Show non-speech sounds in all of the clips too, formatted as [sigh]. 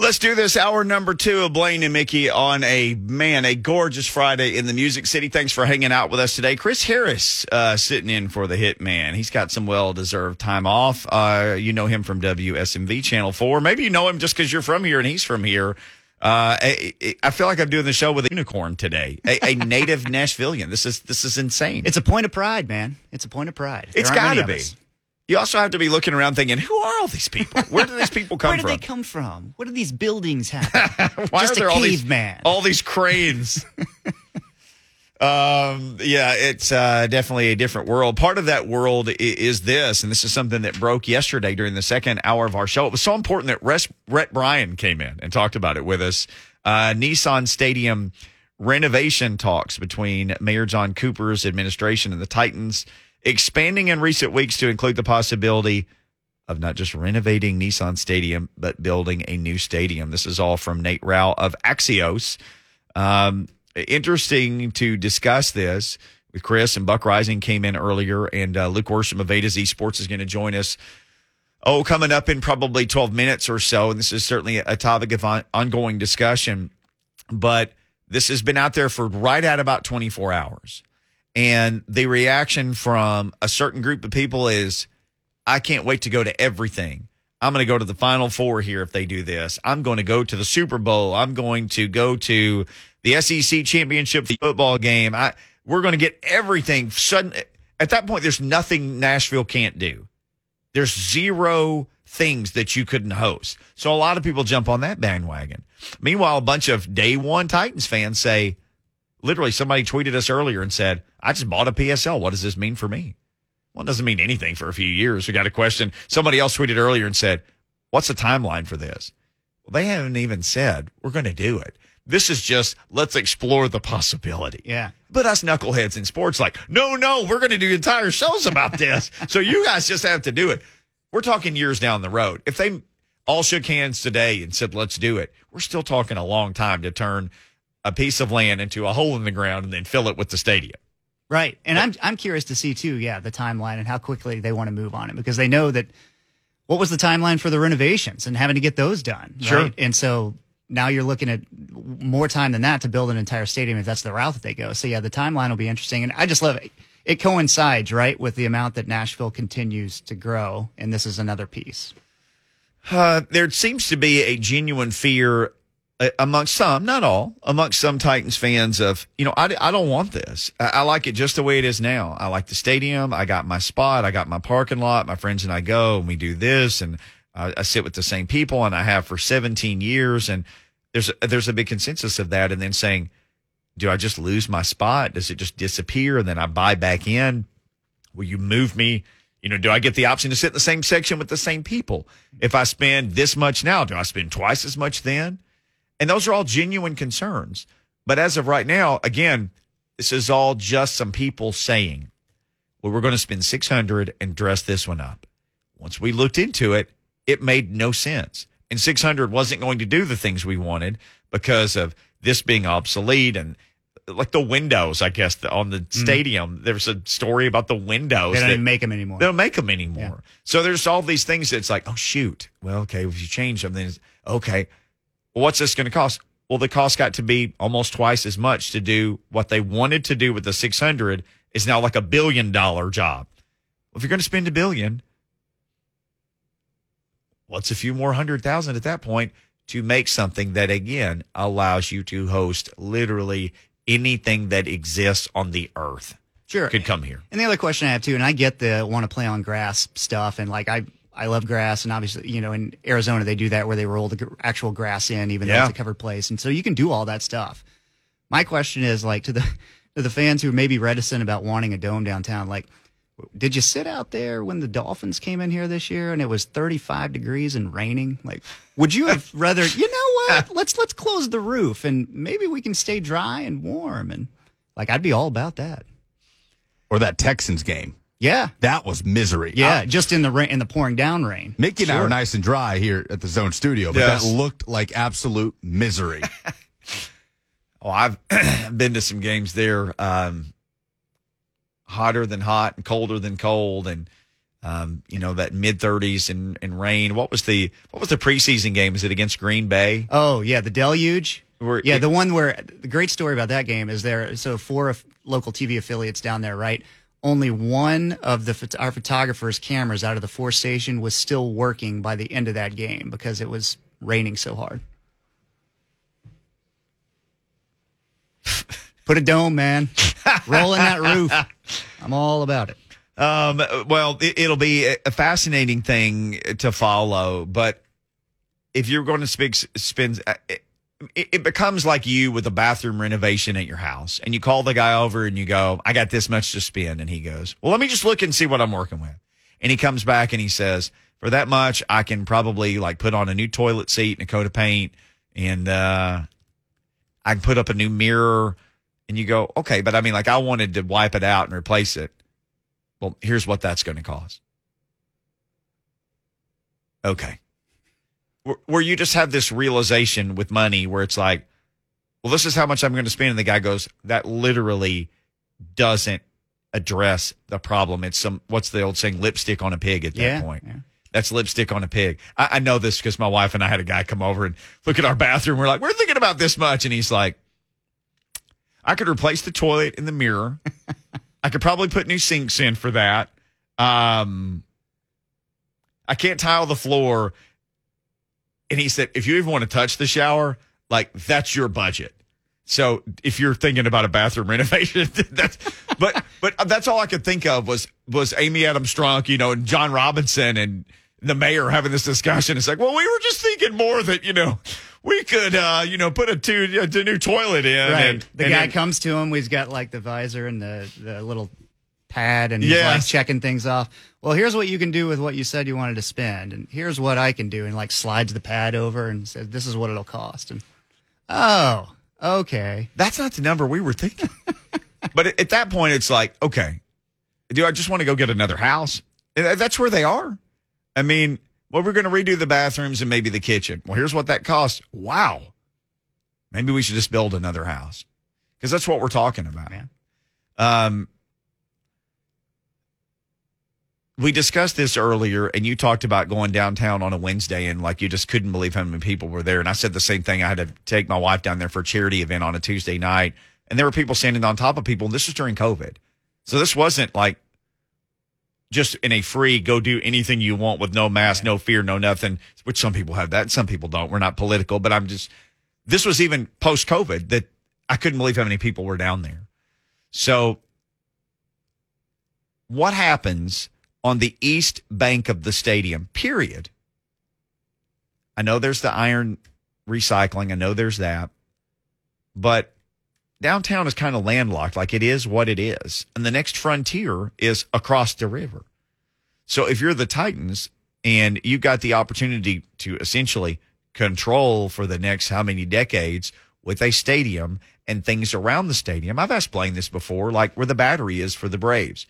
Let's do this hour number two of Blaine and Mickey on a man, a gorgeous Friday in the Music City. Thanks for hanging out with us today. Chris Harris uh, sitting in for the hit man. He's got some well deserved time off. Uh, you know him from WSMV Channel 4. Maybe you know him just because you're from here and he's from here. Uh, I, I feel like I'm doing the show with a unicorn today, a, a [laughs] native Nashvilleian. This is this is insane. It's a point of pride, man. It's a point of pride. It's got to be. You also have to be looking around thinking, who are all these people? Where do these people [laughs] come from? Where do they come from? What do these buildings have? [laughs] Why Just are there a all these caveman. all these cranes? [laughs] um, yeah, it's uh, definitely a different world. Part of that world is this, and this is something that broke yesterday during the second hour of our show. It was so important that Res- Rhett Bryan came in and talked about it with us. Uh, Nissan Stadium renovation talks between Mayor John Cooper's administration and the Titans expanding in recent weeks to include the possibility of not just renovating Nissan Stadium, but building a new stadium. This is all from Nate Rau of Axios. Um, interesting to discuss this with Chris and Buck Reising came in earlier, and uh, Luke Worsham of A to Z Sports is going to join us. Oh, coming up in probably 12 minutes or so. And this is certainly a topic of on- ongoing discussion, but this has been out there for right at about 24 hours. And the reaction from a certain group of people is, I can't wait to go to everything. I'm going to go to the Final Four here if they do this. I'm going to go to the Super Bowl. I'm going to go to the SEC championship football game. I we're going to get everything. Sudden at that point, there's nothing Nashville can't do. There's zero things that you couldn't host. So a lot of people jump on that bandwagon. Meanwhile, a bunch of day one Titans fans say, literally, somebody tweeted us earlier and said, I just bought a PSL. What does this mean for me? Well, it doesn't mean anything for a few years. We got a question. Somebody else tweeted earlier and said, What's the timeline for this? Well, they haven't even said we're going to do it. This is just let's explore the possibility. Yeah. But us knuckleheads in sports, like, no, no, we're going to do entire shows about this. [laughs] so you guys just have to do it. We're talking years down the road. If they all shook hands today and said, let's do it, we're still talking a long time to turn a piece of land into a hole in the ground and then fill it with the stadium. Right. And I'm I'm curious to see too, yeah, the timeline and how quickly they want to move on it because they know that what was the timeline for the renovations and having to get those done. Sure. Right? And so now you're looking at more time than that to build an entire stadium if that's the route that they go. So yeah, the timeline will be interesting. And I just love it. It coincides, right, with the amount that Nashville continues to grow. And this is another piece. Uh, there seems to be a genuine fear Uh, amongst some, not all, amongst some Titans fans of, you know, I, I don't want this. I, I like it just the way it is now. I like the stadium. I got my spot. I got my parking lot. My friends and I go and we do this and I, I sit with the same people and I have for 17 years. And there's there's a big consensus of that. And then saying, do I just lose my spot? Does it just disappear? And then I buy back in? Will you move me? You know, do I get the option to sit in the same section with the same people? If I spend this much now, do I spend twice as much then? And those are all genuine concerns. But as of right now, again, this is all just some people saying, well, we're going to spend 600 and dress this one up. Once we looked into it, it made no sense. And 600 wasn't going to do the things we wanted because of this being obsolete and like the windows, I guess, on the mm-hmm. stadium. There's a story about the windows. They don't that- make them anymore. they don't make them anymore. So there's all these things that's like, oh shoot. Well, okay, if you change them, then it's, okay. Well, what's this going to cost? Well, the cost got to be almost twice as much to do what they wanted to do with the 600 is now like a billion dollar job. Well, if you're going to spend a billion, what's a few more hundred thousand at that point to make something that again allows you to host literally anything that exists on the earth Sure. could come here. And the other question I have too, and I get the want to play on grass stuff, and like I, I love grass, and obviously, you know, in Arizona they do that where they roll the actual grass in, even though it's a covered place, and so you can do all that stuff. My question is like to the [laughs] to the fans who may be reticent about wanting a dome downtown, like, did you sit out there when the Dolphins came in here this year and it was 35 degrees and raining? Like, would you have [laughs] rather, you know what? Let's let's close the roof and maybe we can stay dry and warm and like I'd be all about that. Or that Texans game. Yeah. That was misery. Yeah, I- just in the rain, in the pouring down rain. Mickey and I Sure. were nice and dry here at the Zone Studio, but Yes. that looked like absolute misery. [laughs] Oh, I've [clears throat] been to some games there, um, hotter than hot and colder than cold, and Um, you know that mid 30s and, and rain. What was the what was the preseason game? Is it against Green Bay? Oh yeah, the deluge. Where- yeah, the one where the great story about that game is there. So four of local TV affiliates down there, right? Only one of the our photographers' cameras out of the four station was still working by the end of that game because it was raining so hard. [laughs] Put a dome, man. Rolling that roof. I'm all about it. Um, well, it, it'll be a- a fascinating thing to follow, but if you're going to speak, spend, uh, it, it becomes like you with a bathroom renovation at your house, and you call the guy over and you go, "I got this much to spend," and he goes, "Well, let me just look and see what I'm working with," and he comes back and he says, "For that much, I can probably like put on a new toilet seat and a coat of paint, and uh, I can put up a new mirror." And you go, "Okay, but I mean, like I wanted to wipe it out and replace it." Well, here's what that's going to cost. Okay. Where- you just have this realization with money where it's like, well, this is how much I'm going to spend. And the guy goes, that literally doesn't address the problem. It's some, what's the old saying, lipstick on a pig at that Yeah, point. yeah. That's lipstick on a pig. I, I know this because my wife and I had a guy come over and look at our bathroom. We're like, we're thinking about this much. And he's like, I could replace the toilet and the mirror. [laughs] I could probably put new sinks in for that. Um, I can't tile the floor. And he said, if you even want to touch the shower, like that's your budget. So if you're thinking about a bathroom [laughs] renovation, that's but but that's all I could think of was was Amy Adams Strunk, you know, and Jon Robinson and the mayor having this discussion. It's like, well, we were just thinking more that you know we could uh, you know put a two a new toilet in. Right. And, the and guy then- comes to him. He's got like the visor and the, the little pad and he's Yes. like checking things off. Well, here's what you can do with what you said you wanted to spend. And here's what I can do. And like slides the pad over and says, this is what it'll cost. And oh, okay. That's not the number we were thinking. [laughs] but at, at that point, it's like, okay, do I just want to go get another house? And that's where they are. I mean, well, we're going to redo the bathrooms and maybe the kitchen. Well, here's what that costs. Wow. Maybe we should just build another house because that's what we're talking about. Um, we discussed this earlier, and you talked about going downtown on a Wednesday, and like you just couldn't believe how many people were there. And I said the same thing. I had to take my wife down there for a charity event on a Tuesday night, and there were people standing on top of people. And this was during COVID, so this wasn't like just in a free go do anything you want with no mask, no fear, no nothing. Which some people have that, some people don't. We're not political, but I'm just. This was even post COVID that I couldn't believe how many people were down there. So, what happens on the east bank of the stadium? Period. I know there's the iron recycling. I know there's that, but downtown is kind of landlocked. Like it is what it is, and the next frontier is across the river. So if you're the Titans and you've got the opportunity to essentially control for the next how many decades with a stadium and things around the stadium, I've explained this before, like where the battery is for the Braves.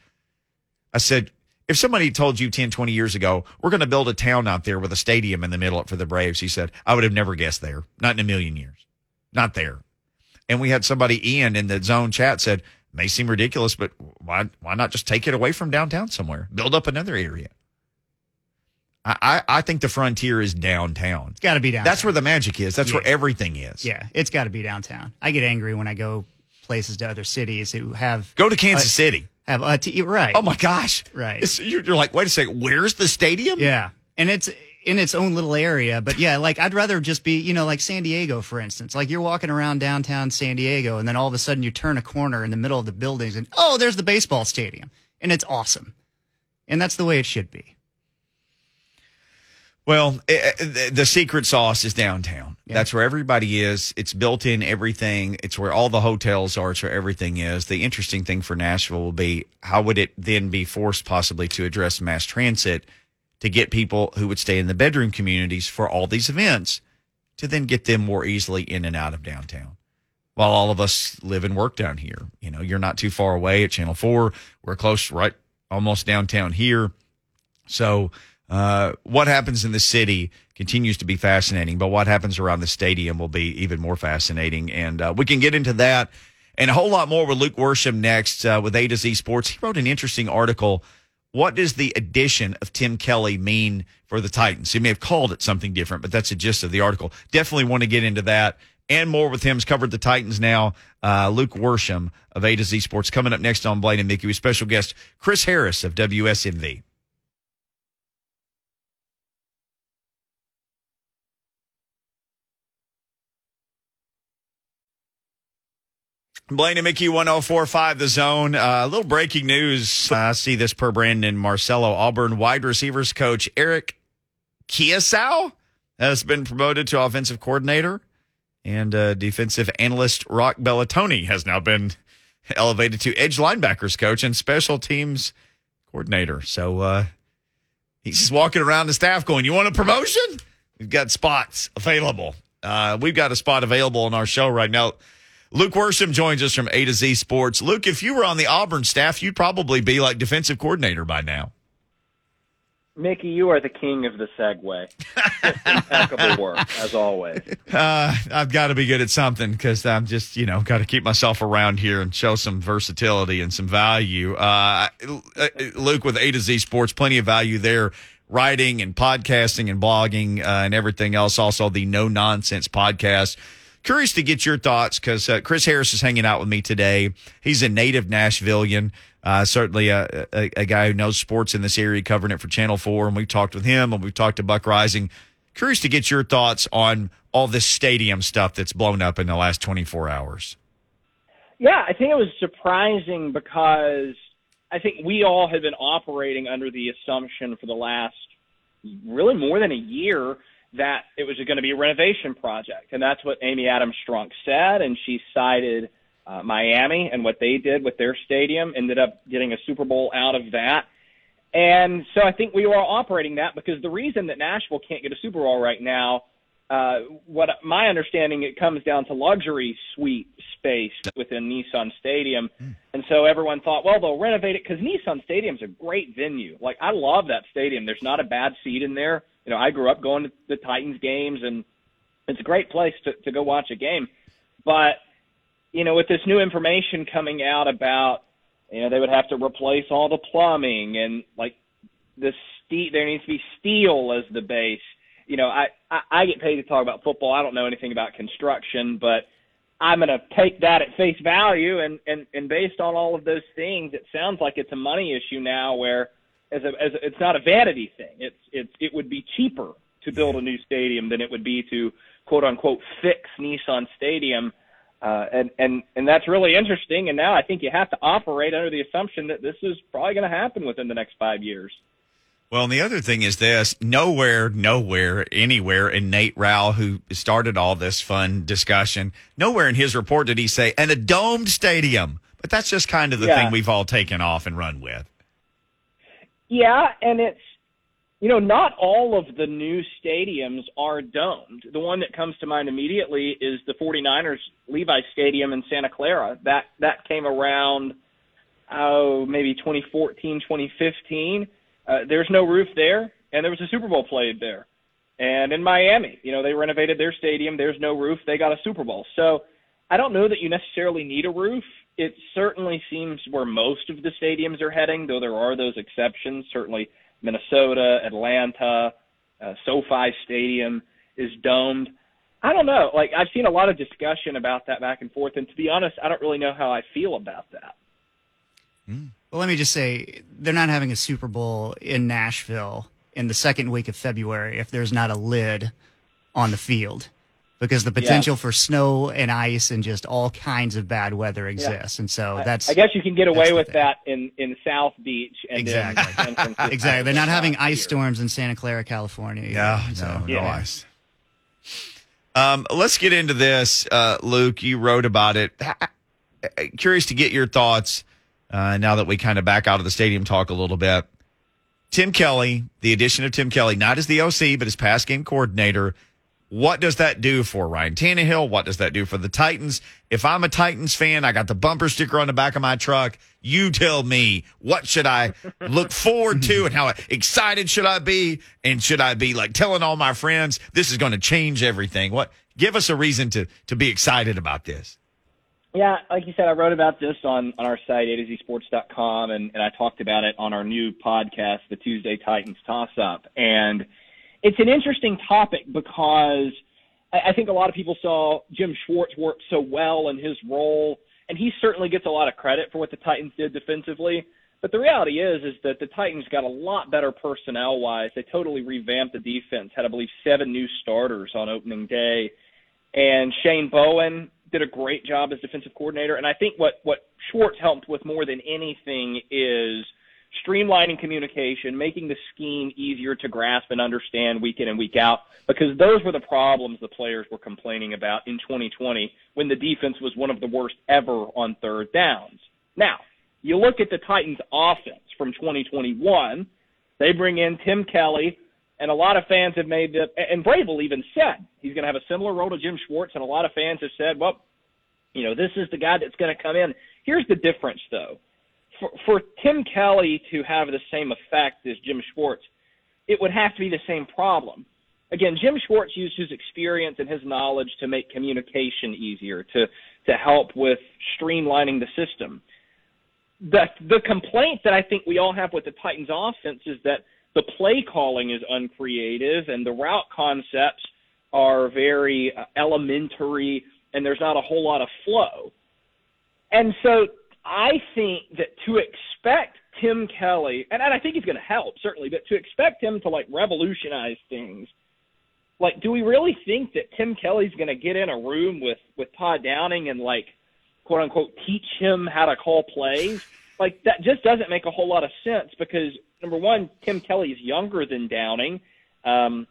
I said, if somebody told you 10, 20 years ago, we're going to build a town out there with a stadium in the middle for the Braves, he said, I would have never guessed there. Not in a million years. Not there. And we had somebody, Ian, in the zone chat said, may seem ridiculous, but why, why not just take it away from downtown somewhere? Build up another area. I, I, think the frontier is downtown. It's got to be downtown. That's where the magic is. That's where everything is. Yeah, it's got to be downtown. I get angry when I go places to other cities who have Go to Kansas Uh, City. Have a t- right. Oh my gosh. Right. It's- you're like, wait a second, where's the stadium? Yeah. And it's in its own little area. But yeah, like I'd rather just be, you know, like San Diego, for instance. Like you're walking around downtown San Diego and then all of a sudden you turn a corner in the middle of the buildings and oh, there's the baseball stadium. And it's awesome. And that's the way it should be. Well, eh, eh, the the secret sauce is downtown. Yeah. That's where everybody is. It's built in everything. It's where all the hotels are. It's where everything is. The interesting thing for Nashville will be how would it then be forced possibly to address mass transit to get people who would stay in the bedroom communities for all these events to then get them more easily in and out of downtown. While all of us live and work down here, you know, you're not too far away at Channel 4. We're close, right? Almost downtown here. So, uh, what happens in the city continues to be fascinating, but what happens around the stadium will be even more fascinating. And uh, we can get into that and a whole lot more with Luke Worsham next uh, with A to Z Sports. He wrote an interesting article what does the addition of Tim Kelly mean for the Titans? He may have called it something different, but that's the gist of the article. Definitely want to get into that and more with him. He's covered the Titans now. Uh, Luke Worsham of A to Z Sports coming up next on Blaine and Mickey with special guest Chris Harris of WSMV. Blaine and Mickey 1045 the zone. Uh, a little breaking news. I see this per Brandon Marcello. Auburn wide receivers coach Eric Kiesau has been promoted to offensive coordinator, and uh, defensive analyst Roc Bellantoni has now been [laughs] elevated to edge linebackers coach and special teams coordinator. So uh, he's just walking around the staff going, You want a promotion? We've got spots available. Uh, we've got a spot available on our show right now. Luke Worsham joins us from A to Z Sports. Luke, if you were on the Auburn staff, you'd probably be like defensive coordinator by now. Mickey, you are the king of the segue. Impeccable work, as always. Uh, I've got to be good at something because I'm just, you know, got to keep myself around here and show some versatility and some value. Uh, Luke with A to Z Sports, plenty of value there. Writing and podcasting and blogging uh, and everything else. Also, the No Nonsense podcast curious to get your thoughts because uh, Chris Harris is hanging out with me today. He's a native Nashvilleian, uh, certainly a, a, a, guy who knows sports in this area, covering it for Channel 4. And we've talked with him and we've talked to Buck Reising. Curious to get your thoughts on all this stadium stuff that's blown up in the last 24 hours. Yeah, I think it was surprising because I think we all had been operating under the assumption for the last really more than a year that it was going to be a renovation project. And that's what Amy Adams Strunk said. And she cited uh, Miami and what they did with their stadium, ended up getting a Super Bowl out of that. And so I think we were operating that because the reason that Nashville can't get a Super Bowl right now, uh, what my understanding, it comes down to luxury suite space within Nissan Stadium. Mm. And so everyone thought, well, they'll renovate it because Nissan Stadium's a great venue. Like, I love that stadium. There's not a bad seat in there you know, I grew up going to the Titans games, and it's a great place to, to go watch a game. But you know, with this new information coming out about, you know, they would have to replace all the plumbing and like the steel. There needs to be steel as the base. You know, I, I I get paid to talk about football. I don't know anything about construction, but I'm going to take that at face value, and and and based on all of those things, it sounds like it's a money issue now where as a, as a, it's not a vanity thing. It's it's it would be cheaper to build a new stadium than it would be to quote unquote fix Nissan Stadium. Uh, and and and that's really interesting. And now I think you have to operate under the assumption that this is probably going to happen within the next five years. Well, and the other thing is this: nowhere, nowhere, anywhere in Nate Rau, who started all this fun discussion, nowhere in his report did he say and a domed stadium. But that's just kind of the yeah. thing we've all taken off and run with. Yeah, and it's you know, not all of the new stadiums are domed. The one that comes to mind immediately is the 49ers Levi Stadium in Santa Clara. That that came around oh, maybe 2014, 2015. Uh, there's no roof there, and there was a Super Bowl played there. And in Miami, you know, they renovated their stadium. There's no roof. They got a Super Bowl. So I don't know that you necessarily need a roof it certainly seems where most of the stadiums are heading, though there are those exceptions. Certainly, Minnesota, Atlanta, uh, SoFi Stadium is domed. I don't know. Like I've seen a lot of discussion about that back and forth, and to be honest, I don't really know how I feel about that. Mm. Well, let me just say they're not having a Super Bowl in Nashville in the second week of February if there's not a lid on the field because the potential yeah. for snow and ice and just all kinds of bad weather exists. Yeah. And so that's. I, I, guess you can get away with that in, in South Beach. And exactly. In, [laughs] exactly. They're not having ice storms in Santa Clara, California. Yeah. So, no, yeah. no ice. Um, let's get into this, uh, Luke. You wrote about it. Curious to get your thoughts uh, now that we kind of back out of the stadium talk a little bit. Tim Kelly, the addition of Tim Kelly, not as the OC, but as pass game coordinator, what does that do for Ryan Tannehill? What does that do for the Titans? If I'm a Titans fan, I got the bumper sticker on the back of my truck. You tell me what should I look forward to and how excited should I be? And should I be like telling all my friends this is going to change everything? What give us a reason to to be excited about this? Yeah, like you said, I wrote about this on, on our site, A to Z Sports.com, and, and I talked about it on our new podcast, the Tuesday Titans Toss Up. And it's an interesting topic because I, I think a lot of people saw Jim Schwartz work so well in his role, and he certainly gets a lot of credit for what the Titans did defensively. But the reality is, is that the Titans got a lot better personnel wise. They totally revamped the defense. Had, I believe, seven new starters on opening day, and Shane Bowen did a great job as defensive coordinator. And I think what what Schwartz helped with more than anything is streamlining communication, making the scheme easier to grasp and understand week in and week out, because those were the problems the players were complaining about in 2020 when the defense was one of the worst ever on third downs. Now, you look at the Titans offense from 2021, they bring in Tim Kelly, and a lot of fans have made the, and Vrabel even said he's going to have a similar role to Jim Schwartz, and a lot of fans have said, well, you know, this is the guy that's going to come in. Here's the difference, though. For, for Tim Kelly to have the same effect as Jim Schwartz, it would have to be the same problem. Again, Jim Schwartz used his experience and his knowledge to make communication easier, to to help with streamlining the system. The the complaint that I think we all have with the Titans offense is that the play calling is uncreative and the route concepts are very uh, elementary and there's not a whole lot of flow. And so I think that to expect Tim Kelly, and, and I think he's going to help certainly, but to expect him to like revolutionize things, like, do we really think that Tim Kelly's going to get in a room with with Todd Downing and like, quote unquote, teach him how to call plays? Like that just doesn't make a whole lot of sense because number one, Tim Kelly is younger than Downing, um,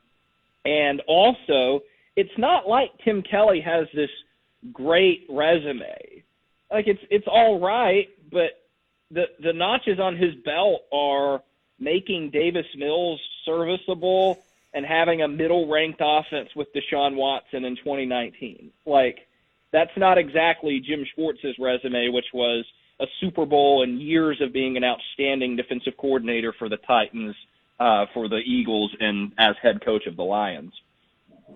and also it's not like Tim Kelly has this great resume. Like it's it's all right, but the the notches on his belt are making Davis Mills serviceable and having a middle ranked offense with Deshaun Watson in 2019. Like that's not exactly Jim Schwartz's resume, which was a Super Bowl and years of being an outstanding defensive coordinator for the Titans, uh, for the Eagles, and as head coach of the Lions.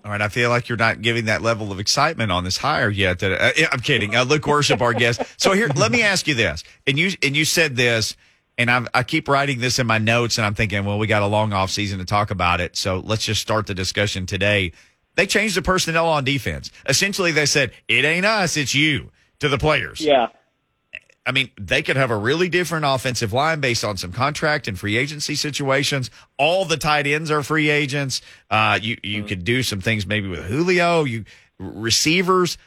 All right, I feel like you're not giving that level of excitement on this hire yet. That uh, I'm kidding. Uh, Luke Worsham, our guest. So here, let me ask you this, and you and you said this, and i I keep writing this in my notes, and I'm thinking, well, we got a long off season to talk about it, so let's just start the discussion today. They changed the personnel on defense. Essentially, they said it ain't us, it's you to the players. Yeah. I mean, they could have a really different offensive line based on some contract and free agency situations. All the tight ends are free agents. Uh, you you mm-hmm. could do some things maybe with Julio. You receivers.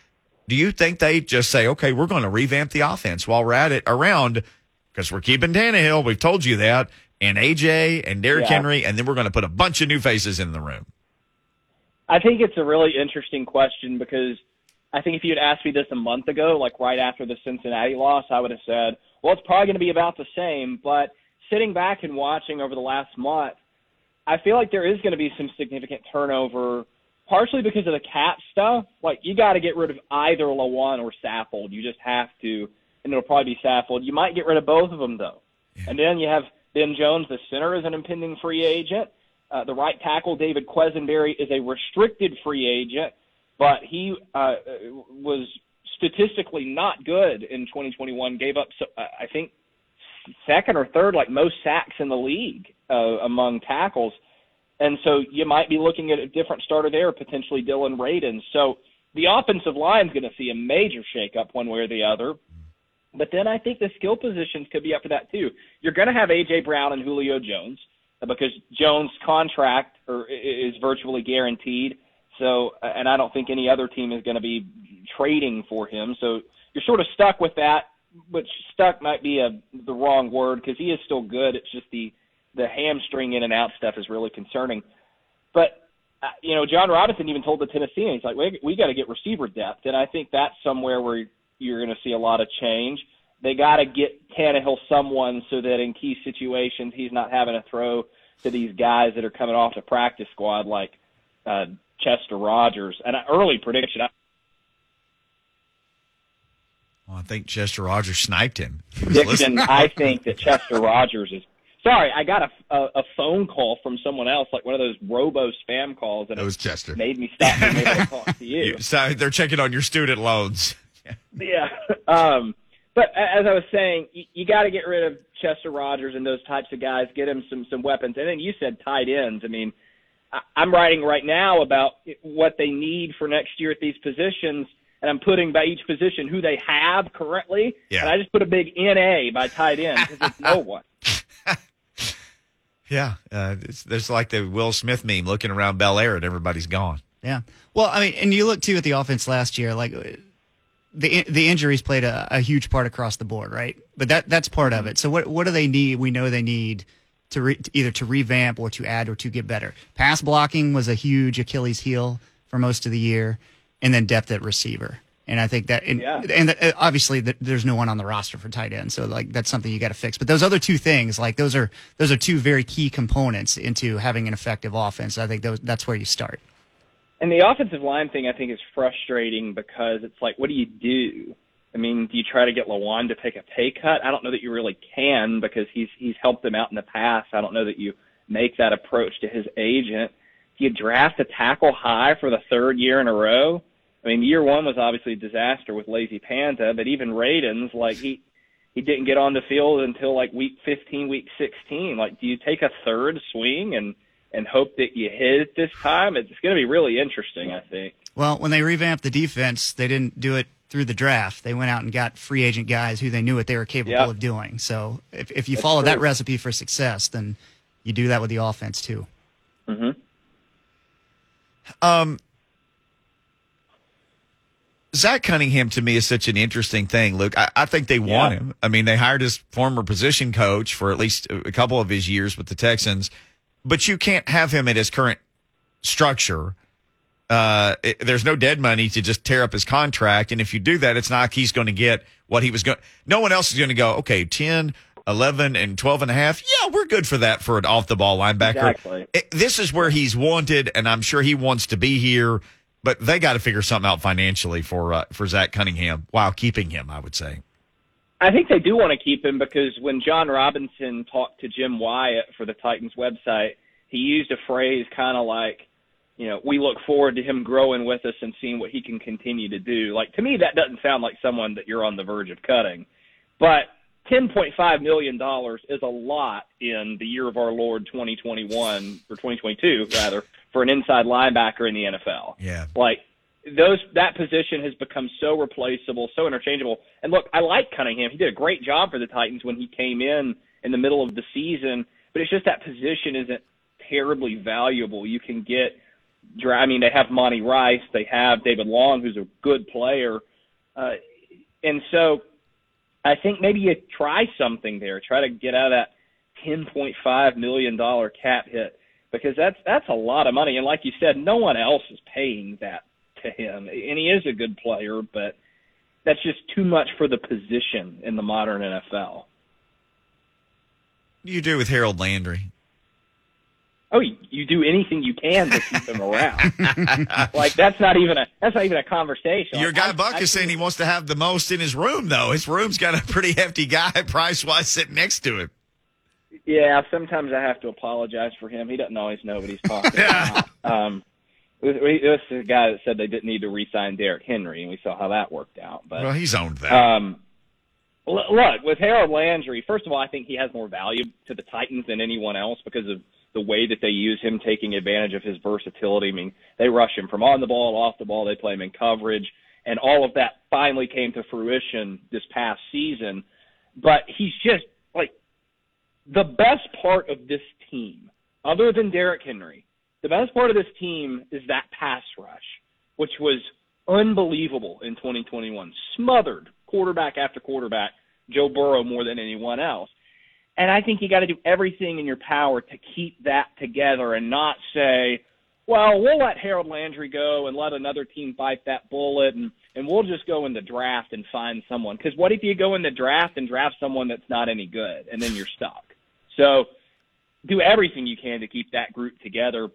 Do you think they just say, okay, we're going to revamp the offense while we're at it around because we're keeping Tannehill. We've told you that, and AJ and Derrick yeah. Henry, and then we're going to put a bunch of new faces in the room. I think it's a really interesting question because I think if you had asked me this a month ago, like right after the Cincinnati loss, I would have said, well, it's probably going to be about the same. But sitting back and watching over the last month, I feel like there is going to be some significant turnover, partially because of the cap stuff. Like you got to get rid of either Lewan or Saffold. You just have to, and it'll probably be Saffold. You might get rid of both of them though, yeah. and then you have Ben Jones, the center, is an impending free agent. Uh, the right tackle David Quessenberry is a restricted free agent but he uh, was statistically not good in 2021. Gave up, uh, I think, second or third, like most sacks in the league uh, among tackles. And so you might be looking at a different starter there, potentially Dillon Radunz. So the offensive line is going to see a major shakeup one way or the other. But then I think the skill positions could be up for that too. You're going to have AJ Brown and Julio Jones uh, because Jones' contract or is virtually guaranteed. So, and I don't think any other team is going to be trading for him. So you're sort of stuck with that, which stuck might be a the wrong word because he is still good. It's just the the hamstring in and out stuff is really concerning. But uh, you know, Jon Robinson even told the Tennesseans, he's like, we we got to get receiver depth, and I think that's somewhere where you're going to see a lot of change. They got to get Tannehill someone so that in key situations he's not having to throw to these guys that are coming off the practice squad like uh, Chester Rogers. And an early prediction. Well, I think Chester Rogers sniped him. [laughs] Dixon, I think that Chester Rogers is. Sorry, I got a, a, a phone call from someone else, like one of those robo spam calls, and it was Chester. Made me stop able to [laughs] talk to you. so they're checking on your student loans. [laughs] yeah. Um, but as I was saying, you, you got to get rid of Chester Rogers and those types of guys. Get him some some weapons. And then you said tight ends. I mean, I, I'm writing right now about what they need for next year at these positions, and I'm putting by each position who they have currently. Yeah. And I just put a big NA by tight end because it's no [laughs] one. Yeah, uh, it's, there's like the Will Smith meme looking around Bel Air and everybody's gone. Yeah. Well, I mean, and you look too at the offense last year, like the the injuries played a, a huge part across the board, right? But that that's part of it. So what what do they need? We know they need to re, either to revamp or to add or to get better. Pass blocking was a huge Achilles heel for most of the year, and then depth at receiver. And I think that, and, Yeah. and uh, obviously the, there's no one on the roster for tight end, so like that's something you got to fix. But those other two things, like those are those are two very key components into having an effective offense. I think those, that's where you start. And the offensive line thing, I think, is frustrating because it's like, what do you do? I mean, do you try to get Lewan to take a pay cut? I don't know that you really can because he's he's helped them out in the past. I don't know that you make that approach to his agent. Do you draft a tackle high for the third year in a row? I mean, year one was obviously a disaster with Lazy Panta, but even Radunz, like he he didn't get on the field until like week 15, week 16. Like, do you take a third swing and and hope that you hit it this time? It's going to be really interesting, I think. Well, when they revamped the defense, they didn't do it through the draft. They went out and got free agent guys who they knew what they were capable Yeah. of doing. So if, if you That's follow that recipe for success, then you do that with the offense too. hmm Um, Zach Cunningham to me is such an interesting thing, Luke. I, I think they want him. I mean, they hired his former position coach for at least a couple of his years with the Texans, but you can't have him at his current structure. Uh, it- there's no dead money to just tear up his contract. And if you do that, it's not like he's going to get what he was going. No one else is going to go, okay, 10, 11, and 12 and a half. Yeah, we're good for that for an off the ball linebacker. Exactly. It- this is where he's wanted, and I'm sure he wants to be here. But they got to figure something out financially for uh, for Zach Cunningham while keeping him. I would say. I think they do want to keep him because when Jon Robinson talked to Jim Wyatt for the Titans website, he used a phrase kind of like, you know, we look forward to him growing with us and seeing what he can continue to do. Like to me, that doesn't sound like someone that you're on the verge of cutting, but. $10.5 million is a lot in the year of our Lord 2021 or 2022 rather for an inside linebacker in the NFL. Yeah. Like those that position has become so replaceable, so interchangeable. And look, I like Cunningham. He did a great job for the Titans when he came in in the middle of the season, but it's just that position isn't terribly valuable. You can get I mean, they have Monty Rice, they have David Long who's a good player. Uh and so I think maybe you try something there. Try to get out of that ten point five million dollar cap hit because that's that's a lot of money. And like you said, no one else is paying that to him. And he is a good player, but that's just too much for the position in the modern NFL. You do with Harold Landry? Oh, you, you do anything you can to keep him around. [laughs] like that's not even a that's not even a conversation. Your Like, guy I- Buck I is saying he wants to have the most in his room, though. His room's got a pretty hefty guy, [laughs] price wise, sitting next to him. Yeah, sometimes I have to apologize for him. He doesn't always know what he's talking about. Um, this this is a guy that said they didn't need to re-sign Derrick Henry, and we saw how that worked out. But Well, he's owned that. Um, look, with Harold Landry, first of all, I think he has more value to the Titans than anyone else because of the way that they use him, taking advantage of his versatility. I mean, they rush him from on the ball, off the ball, they play him in coverage, and all of that finally came to fruition this past season. But he's just like the best part of this team, other than Derrick Henry, the best part of this team is that pass rush, which was unbelievable in 2021. Smothered quarterback after quarterback, Joe Burrow more than anyone else. And I think you got to do everything in your power to keep that together and not say, well, we'll let Harold Landry go and let another team bite that bullet and, and we'll just go in the draft and find someone. Because what if you go in the draft and draft someone that's not any good and then you're stuck? So do everything you can to keep that group together.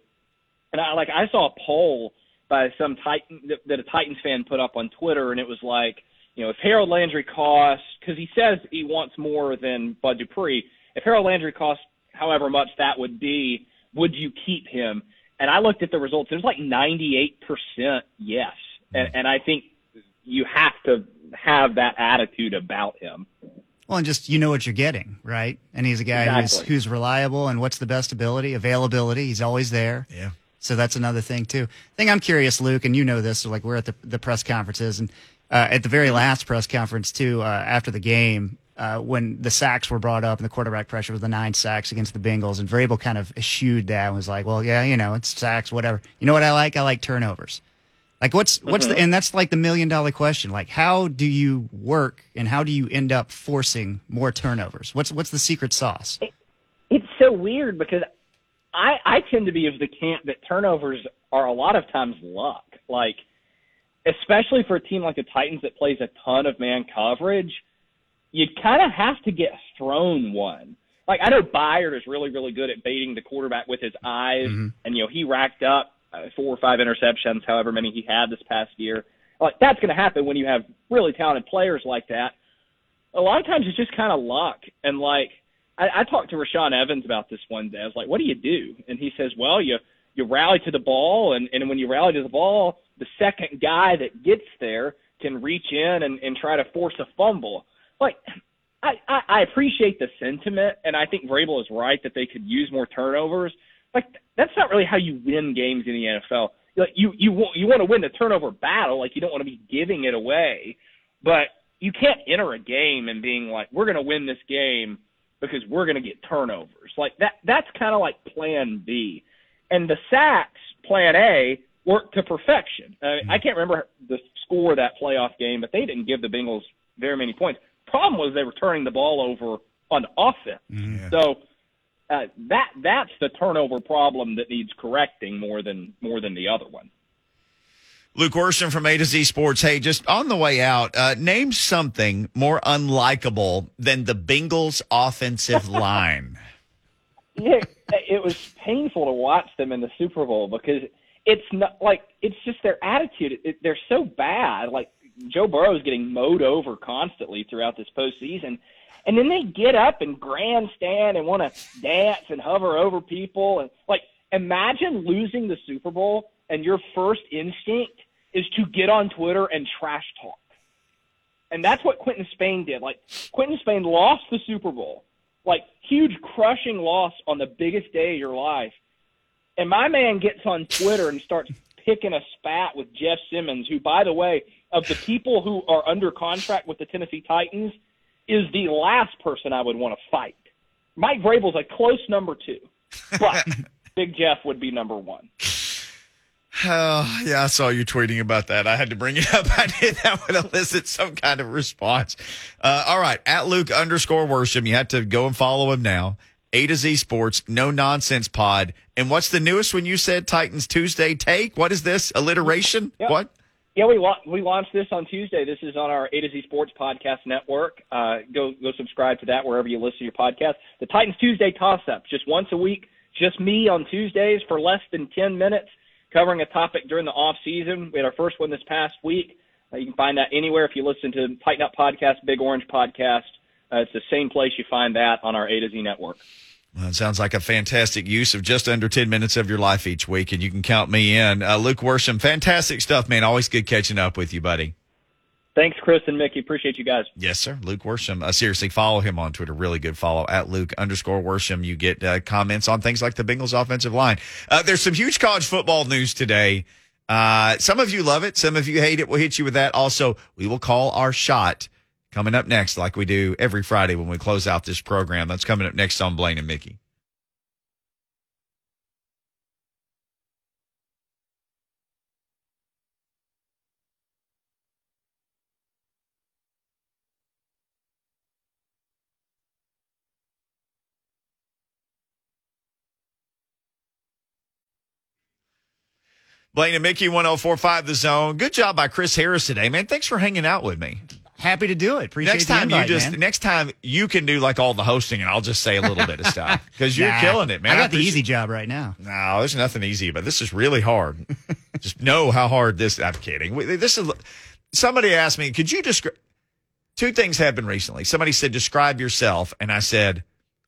And I like I saw a poll by some Titan that, that a Titans fan put up on Twitter, and it was like, you know, if Harold Landry costs because he says he wants more than Bud Dupree. If Harold Landry costs however much that would be, would you keep him? And I looked at the results. It was like 98% yes. And, and I think you have to have that attitude about him. Well, and just you know what you're getting, right? And he's a guy who's Exactly. who's reliable. And what's the best ability? Availability. He's always there. Yeah. So that's another thing too. thing I'm curious, Luke, and you know this. So like we're at the the press conferences, and uh, at the very last press conference too, uh, after the game, uh, when the sacks were brought up and the quarterback pressure was the nine sacks against the Bengals, and Vrabel kind of eschewed that and was like, "Well, yeah, you know, it's sacks, whatever. You know what I like? I like turnovers." Like what's what's the and that's like the million dollar question. Like how do you work and how do you end up forcing more turnovers? What's what's the secret sauce? It's so weird because I I tend to be of the camp that turnovers are a lot of times luck. Like especially for a team like the Titans that plays a ton of man coverage, you kind of have to get thrown one. Like I know Byard is really really good at baiting the quarterback with his eyes, and you know he racked up uh, four or five interceptions, however many he had this past year. Like that's going to happen when you have really talented players like that. A lot of times it's just kind of luck, and like I, I talked to Rashaan Evans about this one day. I was like, "What do you do?" And he says, "Well, you you rally to the ball, and and when you rally to the ball, the second guy that gets there can reach in and, and try to force a fumble." Like, I, I I appreciate the sentiment, and I think Vrabel is right that they could use more turnovers. Like, that's not really how you win games in the NFL. Like, you you want you want to win the turnover battle. Like, you don't want to be giving it away, but you can't enter a game and being like, "We're going to win this game." because we're going to get turnovers. Like that that's kind of like plan B. And the sacks, plan A, worked to perfection. Uh, I can't remember the score of that playoff game, but they didn't give the Bengals very many points. Problem was they were turning the ball over on offense. So uh, that that's the turnover problem that needs correcting more than more than the other one. Luke Worsham from A to Z Sports. Hey, just on the way out, uh, name something more unlikable than the Bengals offensive [laughs] line. yeah, it was painful to watch them in the Super Bowl because it's not like it's just their attitude. It, they're so bad. Like Joe Burrow is getting mowed over constantly throughout this postseason, and then they get up and grandstand and want to dance and hover over people and like imagine losing the Super Bowl and your first instinct is to get on Twitter and trash talk. And that's what Quinton Spain did. Like Quinton Spain lost the Super Bowl like huge crushing loss on the biggest day of your life. And my man gets on Twitter and starts picking a spat with Jeff Simmons, who, by the way, of the people who are under contract with the Tennessee Titans, is the last person I would want to fight. Mike Vrabel's a close number two, but [laughs] Big Jeff would be number one. Oh, yeah, I saw you tweeting about that. I had to bring it up. [laughs] I did that would elicit some kind of response. Uh, all right, at Luke underscore Worsham, you have to go and follow him now. A to Z Sports, no nonsense pod. And what's the newest when you said Titans Tuesday take? What is this? Alliteration? Yep. What? Yeah, we la- we launched this on Tuesday. This is on our A to Z Sports Podcast Network. Uh, go go subscribe to that wherever you listen to your podcast. The Titans Tuesday toss up, just once a week, just me on Tuesdays for less than ten minutes, covering a topic during the off season. We had our first one this past week. Uh, you can find that anywhere if you listen to Tighten Up Podcast, Big Orange Podcast. Uh, it's the same place you find that on our A to Z network. Well, it sounds like a fantastic use of just under 10 minutes of your life each week, and you can count me in. Uh, Luke Worsham, fantastic stuff, man. Always good catching up with you, buddy. Thanks, Chris and Mickey. Appreciate you guys. Yes, sir. Luke Worsham. Uh, seriously, follow him on Twitter. Really good follow at Luke underscore Worsham. You get uh, comments on things like the Bengals offensive line. Uh, there's some huge college football news today. Uh, some of you love it. Some of you hate it. We'll hit you with that. Also, we will call our shot coming up next, like we do every Friday when we close out this program. That's coming up next on Blaine and Mickey. Blaine and Mickey, 1045 The Zone. Good job by Chris Harris today, man. Thanks for hanging out with me. Happy to do it. Appreciate next time invite, you just man. next time you can do like all the hosting and I'll just say a little bit of [laughs] stuff because you're Nah, killing it, man. I got the easy job right now. No, there's nothing easy, but this is really hard. [laughs] just know how hard this. I'm kidding. This is. Somebody asked me, could you describe? Two things happened recently. Somebody said, describe yourself, and I said,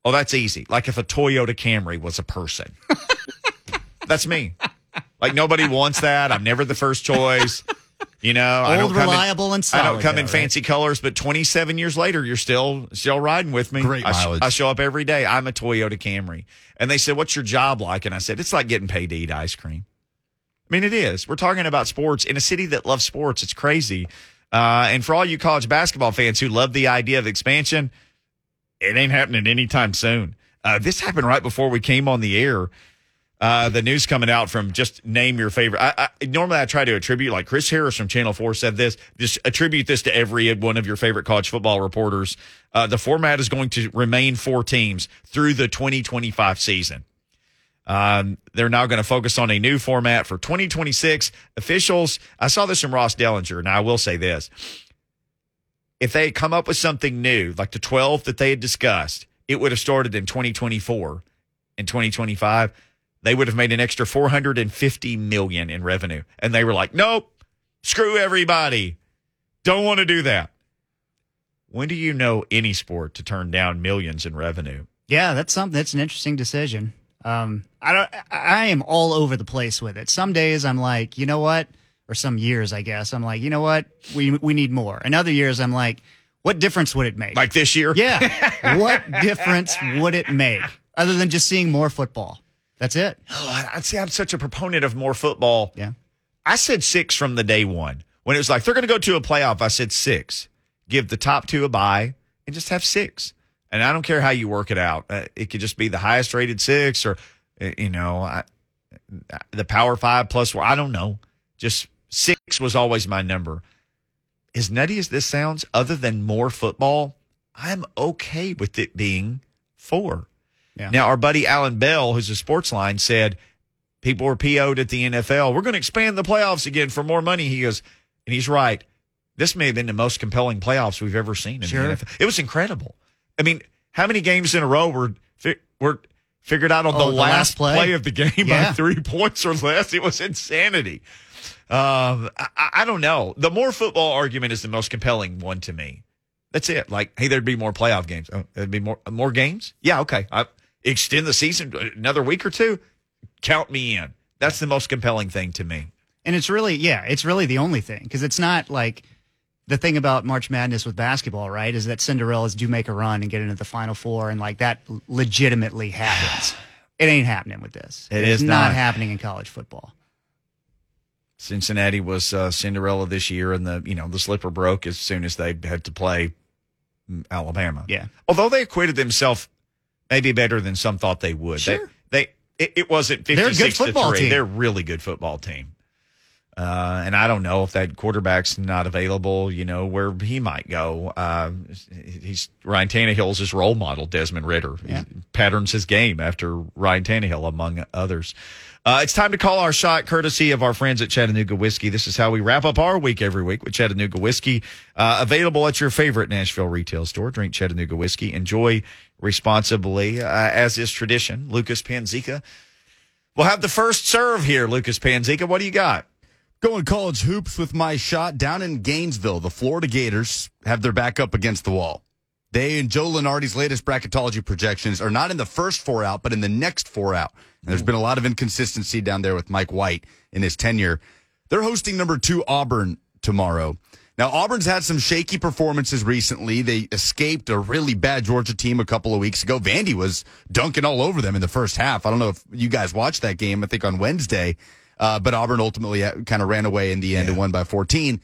oh, that's easy. Like if a Toyota Camry was a person. [laughs] that's me. Like nobody wants that. I'm never the first choice. You know, I Old, don't come reliable, in, and I don't come though, in right? fancy colors, but 27 years later, you're still still riding with me. Great I, mileage. I show up every day. I'm a Toyota Camry, and they said, "What's your job like?" And I said, "It's like getting paid to eat ice cream." I mean, it is. We're talking about sports in a city that loves sports. It's crazy. Uh, and for all you college basketball fans who love the idea of expansion, it ain't happening anytime soon. Uh, this happened right before we came on the air. Uh, the news coming out from just name your favorite. I, I, normally, I try to attribute, like Chris Harris from Channel 4 said this, just attribute this to every one of your favorite college football reporters. Uh, the format is going to remain four teams through the 2025 season. Um, they're now going to focus on a new format for 2026. Officials, I saw this from Ross Dellenger, and I will say this. If they had come up with something new, like the 12 that they had discussed, it would have started in 2024 and 2025. They would have made an extra 450 million in revenue. And they were like, nope, screw everybody. Don't want to do that. When do you know any sport to turn down millions in revenue? Yeah, that's something. That's an interesting decision. Um, I don't. I- am all over the place with it. Some days I'm like, you know what, or some years I guess I'm like, you know what, we we need more. And other years I'm like, what difference would it make? Like this year? yeah, what difference would it make other than just seeing more football? That's it. [gasps] Oh, I'd say I'm such a proponent of more football. Yeah. I said six from the day one. When it was like they're going to go to a playoff, I said six. Give the top two a bye and just have six. And I don't care how you work it out. Uh, it could just be the highest rated six or, uh, you know, I, the power five plus four. I don't know. Just six was always my number. As nutty as this sounds, other than more football, I'm okay with it being four. Yeah. Now, our buddy Alan Bell, who's a sports line, said people were PO'd at the NFL. We're going to expand the playoffs again for more money. He goes, and he's right. This may have been the most compelling playoffs we've ever seen in Sure. the NFL. It was incredible. I mean, how many games in a row were fi- were figured out on Oh, the, the last, last play? play? of the game by three [laughs] points or less? It was insanity. Um, I, I- I don't know. The more football argument is the most compelling one to me. That's it. Like, hey, there'd be more playoff games. Oh, there'd be more more games. Yeah, okay. I, extend the season another week or two. Count me in. That's the most compelling thing to me. And it's really, yeah, it's really the only thing because it's not like the thing about March Madness with basketball, right? Is that Cinderellas do make a run and get into the Final Four, and like that legitimately happens. it ain't happening with this. It it's is not. happening in college football. Cincinnati was uh, Cinderella this year, and the you know the slipper broke as soon as they had to play mm, Alabama. Yeah. Although they acquitted themselves maybe better than some thought they would. Sure. They, they it, it wasn't 56 They're a good football to 3. team. They're a really good football team. Uh, and I don't know if that quarterback's not available, you know, where he might go. Uh, he's Ryan Tannehill's his role model, Desmond Ridder. Yeah. He patterns his game after Ryan Tannehill, among others. Uh, it's time to call our shot, courtesy of our friends at Chattanooga Whiskey. This is how we wrap up our week every week with Chattanooga Whiskey. Uh, available at your favorite Nashville retail store. Drink Chattanooga Whiskey. Enjoy responsibly, uh, as is tradition. Lucas Panzica We'll have the first serve here. Lucas Panzica, what do you got? Going college hoops with my shot down in Gainesville. The Florida Gators have their back up against the wall. They and Joe Lunardi's latest bracketology projections are not in the first four out, but in the next four out. And there's been a lot of inconsistency down there with Mike White in his tenure. They're hosting number two Auburn tomorrow. Now, Auburn's had some shaky performances recently. They escaped a really bad Georgia team a couple of weeks ago. Vandy was dunking all over them in the first half. I don't know if you guys watched that game, I think on Wednesday. Uh, but Auburn ultimately kind of ran away in the end and won by 14.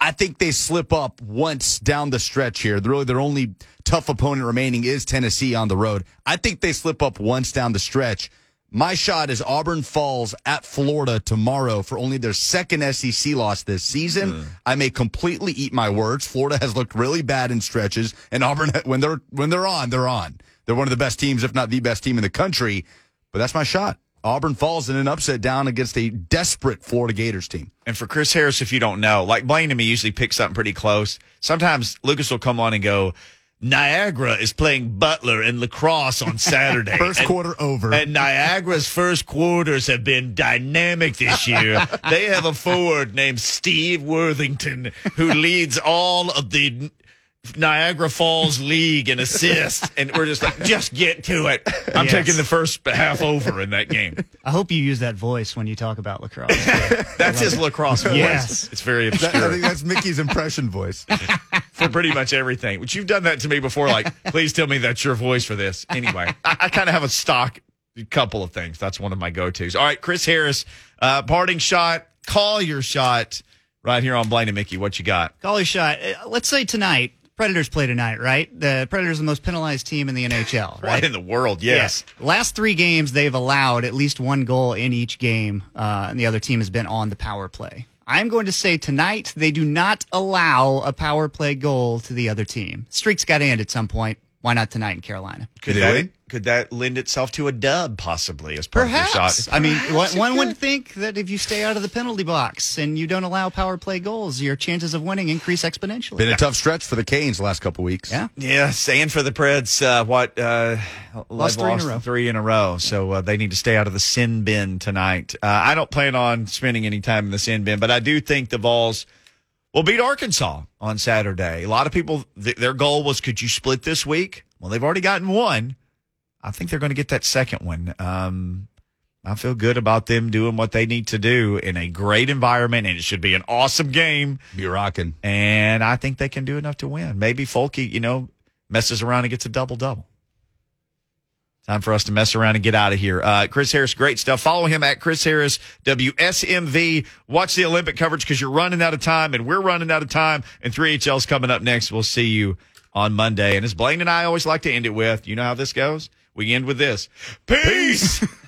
I think they slip up once down the stretch here. Really, their only tough opponent remaining is Tennessee on the road. I think they slip up once down the stretch. My shot is Auburn falls at Florida tomorrow for only their second SEC loss this season. Hmm. I may completely eat my words. Florida has looked really bad in stretches, and Auburn, [laughs] when they're when they're on, they're on. They're one of the best teams, if not the best team in the country. But that's my shot. Auburn falls in an upset down against a desperate Florida Gators team. And for Chris Harris, if you don't know, like Blaine and me usually pick something pretty close. Sometimes Lucas will come on and go, Niagara is playing Butler in lacrosse on Saturday. [laughs] First And- quarter over. And Niagara's first quarters have been dynamic this year. [laughs] they have a forward named Steve Worthington who leads all of the Niagara Falls League and assists, and we're just like, just get to it. I'm Yes. taking the first half over in that game. I hope you use that voice when you talk about lacrosse. [laughs] That's his lacrosse voice. Yes. It's very That- I obscure think that's Mickey's impression voice. [laughs] for pretty much everything. Which you've done that to me before. Like, please tell me that's your voice for this. Anyway, I, I kind of have a stock couple of things. That's one of my go tos. All right, Chris Harris, uh, parting shot. Call your shot right here on Blaine and Mickey. What you got? Call your shot. Uh, Let's say tonight, Predators play tonight, right? The Predators are the most penalized team in the NHL, right? in the world? Yes. Yeah. Last three games, they've allowed at least one goal in each game, uh, and the other team has been on the power play. I'm going to say tonight they do not allow a power play goal to the other team. Streak's got to end at some point. Why not tonight in Carolina? Could Did that win? could that lend itself to a dub possibly as part of Perhaps. your shot? I mean, one, one would think that if you stay out of the penalty box and you don't allow power play goals, your chances of winning increase exponentially. Been a tough stretch for the Canes the last couple weeks. yeah. Yes, and for the Preds, uh, what uh, Lost they've three in a row. Three in a row, so uh, they need to stay out of the sin bin tonight. Uh, I don't plan on spending any time in the sin bin, but I do think the Vols will beat Arkansas on Saturday. A lot of people, th- their goal was, could you split this week? Well, they've already gotten one. I think they're going to get that second one. Um, I feel good about them doing what they need to do in a great environment, and it should be an awesome game. Be rocking. And I think they can do enough to win. Maybe Folky, you know, messes around and gets a double double. Time for us to mess around and get out of here. Uh, Chris Harris, great stuff. Follow him at Chris Harris WSMV. Watch the Olympic coverage because you're running out of time and we're running out of time. And 3HL's coming up next. We'll see you on Monday. And as Blaine and I always like to end it with, you know how this goes? We end with this. Peace. [laughs]